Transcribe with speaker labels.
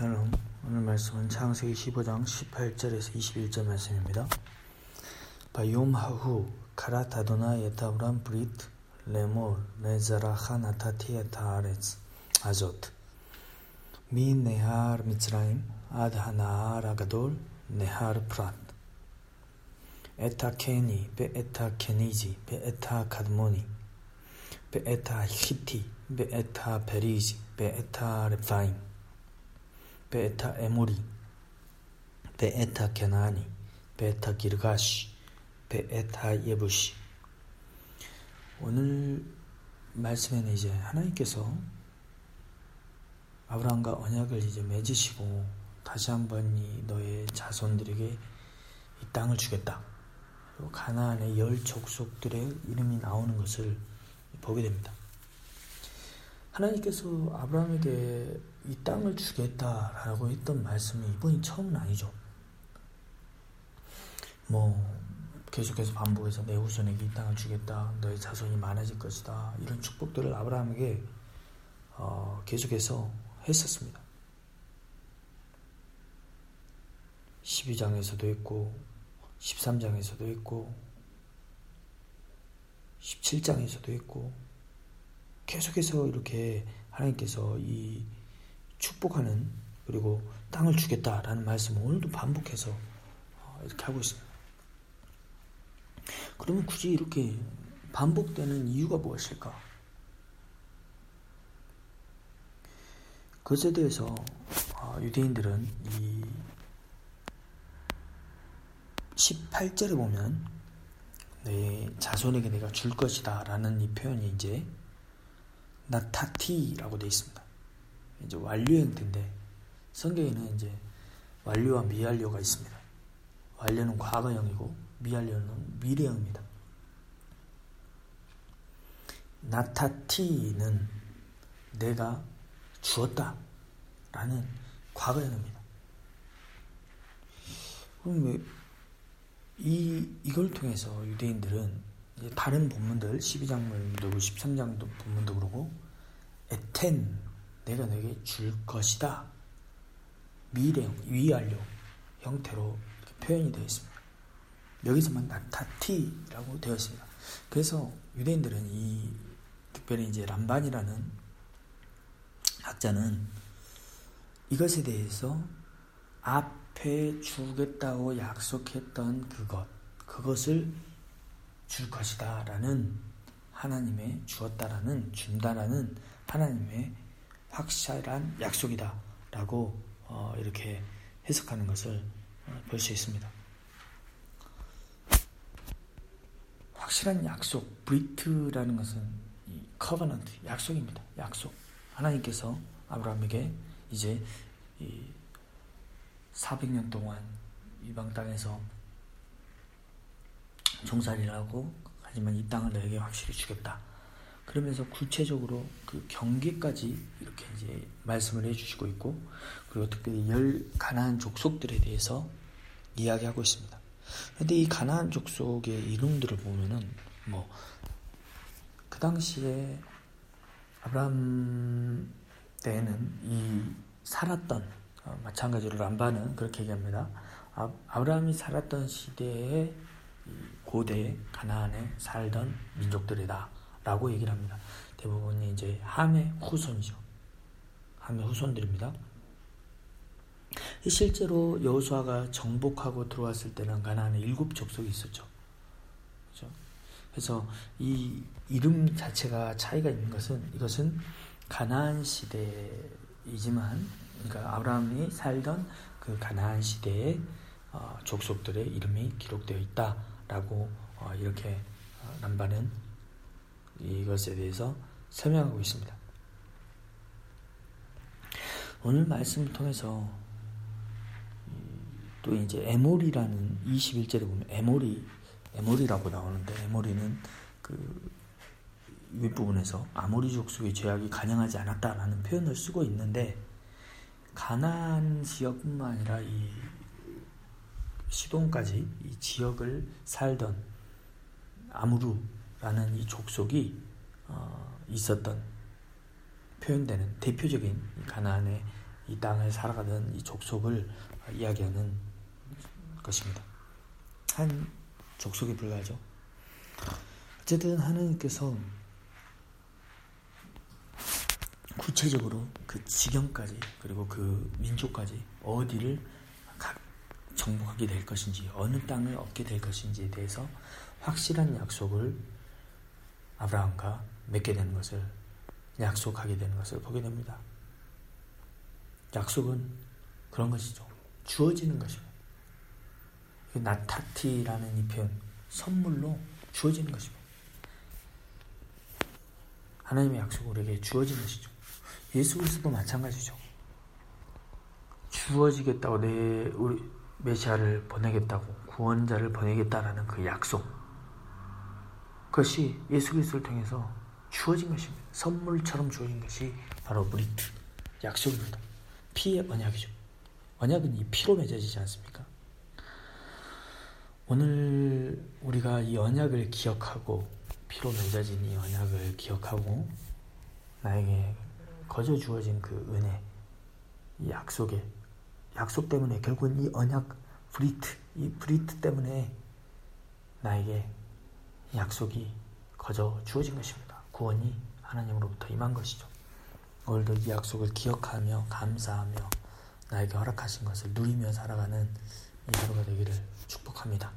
Speaker 1: 샬롬 오늘 말씀은 창세기 15장 18절에서 21절 말씀입니다. ביום ההוא כרת אדוני את אברם ברית לאמר לזרעך נתתי את הארץ הזאת. מנהר מצרים עד הנהר הגדול נהר פרת. את הקיני ואת הקניזי ואת הקדמוני ואת החיתי ואת הפריזי ואת הרפאים ואת האמורי, ואת הכנעני, ואת הגרגשי, ואת היבוסי. 오늘 말씀에는 이제 하나님께서 아브라함과 언약을 이제 맺으시고 다시 한번 이 너의 자손들에게 이 땅을 주겠다. 가나안의 열 족속들의 이름이 나오는 것을 보게 됩니다. 하나님께서 아브라함에게 이 땅을 주겠다라고 했던 말씀이 이번이 처음은 아니죠. 뭐 계속해서 반복해서 내 후손에게 이 땅을 주겠다, 너의 자손이 많아질 것이다 이런 축복들을 아브라함에게 어, 계속해서 했었습니다. 12장에서도 했고 13장에서도 했고 17장에서도 했고 계속해서 이렇게 하나님께서 이 축복하는 그리고 땅을 주겠다라는 말씀을 오늘도 반복해서 어, 이렇게 하고 있습니다. 그러면 굳이 이렇게 반복되는 이유가 무엇일까? 그것에 대해서 어, 유대인들은 이 18절에 보면 내 자손에게 내가 줄 것이다 라는 이 표현이 이제 나타티라고 되어 있습니다. 이제 완료 형태인데 성경에는 이제 완료와 미완료가 있습니다. 완료는 과거형이고 미완료는 미래형입니다. 나타티는 내가 주었다 라는 과거형입니다. 그럼 왜 이, 이걸 통해서 유대인들은 다른 본문들 12장도 13장도 본문도 그러고 에텐 내가 너에게 줄 것이다. 미래형, 위완료 형태로 표현이 되어 있습니다. 여기서만 나타티라고 되어 있습니다. 그래서 유대인들은 이 특별히 이제 람반이라는 학자는 이것에 대해서 앞에 주겠다고 약속했던 그것, 그것을 줄 것이다 라는 하나님의 주었다라는 준다라는 하나님의 확실한 약속이다 라고 어, 이렇게 해석하는 것을 어, 볼수 있습니다. 확실한 약속, 브리트라는 것은 이 covenant, 약속입니다. 약속. 하나님께서 아브라함에게 이제 이 400년 동안 이방 땅에서 종살이를 하고 하지만 이 땅을 너에게 확실히 주겠다. 그러면서 구체적으로 그 경계까지 이렇게 이제 말씀을 해주시고 있고 그리고 특별히 열 가나안 족속들에 대해서 이야기하고 있습니다. 그런데 이 가나안 족속의 이름들을 보면은 뭐 그 당시에 아브라함 때는 이 살았던 어, 마찬가지로 람바는 그렇게 얘기합니다. 아, 아브라함이 살았던 시대에 고대 가나안에 살던 민족들이다 라고 얘기를 합니다. 대부분이 이제 함의 후손이죠. 함의 후손들입니다. 실제로 여호수아가 정복하고 들어왔을 때는 가나안에 일곱 족속이 있었죠. 그렇죠? 그래서 이 이름 자체가 차이가 있는 것은 이것은 가나안 시대이지만 그러니까 아브라함이 살던 그 가나안 시대의 어, 족속들의 이름이 기록되어 있다라고 어, 이렇게 어, 람바는 이것에 대해서 설명하고 있습니다. 오늘 말씀을 통해서 또 이제 에모리라는 21절에 보면 에모리 에모리라고 나오는데 에모리는 그 윗부분에서 아모리 족속의 죄악이 가능하지 않았다라는 표현을 쓰고 있는데 가나안 지역뿐만 아니라 이 시돈까지 이 지역을 살던 아무루 라는 이 족속이 어, 있었던 표현되는 대표적인 가나안의 이 땅을 살아가는 이 족속을 이야기하는 것입니다. 한 족속에 불과하죠. 어쨌든 하나님께서 구체적으로 그 지경까지 그리고 그 민족까지 어디를 정복하게 될 것인지 어느 땅을 얻게 될 것인지에 대해서 확실한 약속을 아브라함과 맺게 되는 것을 약속하게 되는 것을 보게 됩니다. 약속은 그런 것이죠. 주어지는 것입니다. 나타티라는 이 표현, 선물로 주어지는 것입니다. 하나님의 약속은 우리에게 주어진 것이죠. 예수 그리스도 마찬가지죠. 주어지겠다고 내 우리 메시아를 보내겠다고 구원자를 보내겠다라는 그 약속. 그것이 예수 그리스도를 통해서 주어진 것입니다. 선물처럼 주어진 것이 바로 브리트 약속입니다. 피의 언약이죠. 언약은 이 피로 맺어지지 않습니까? 오늘 우리가 이 언약을 기억하고 피로 맺어진 이 언약을 기억하고 나에게 거저 주어진 그 은혜, 이 약속에 약속 때문에 결국은 이 언약 브리트, 이 브리트 때문에 나에게 약속이 거저 주어진 것입니다. 구원이 하나님으로부터 임한 것이죠. 오늘도 이 약속을 기억하며 감사하며 나에게 허락하신 것을 누리며 살아가는 이 하루가 되기를 축복합니다.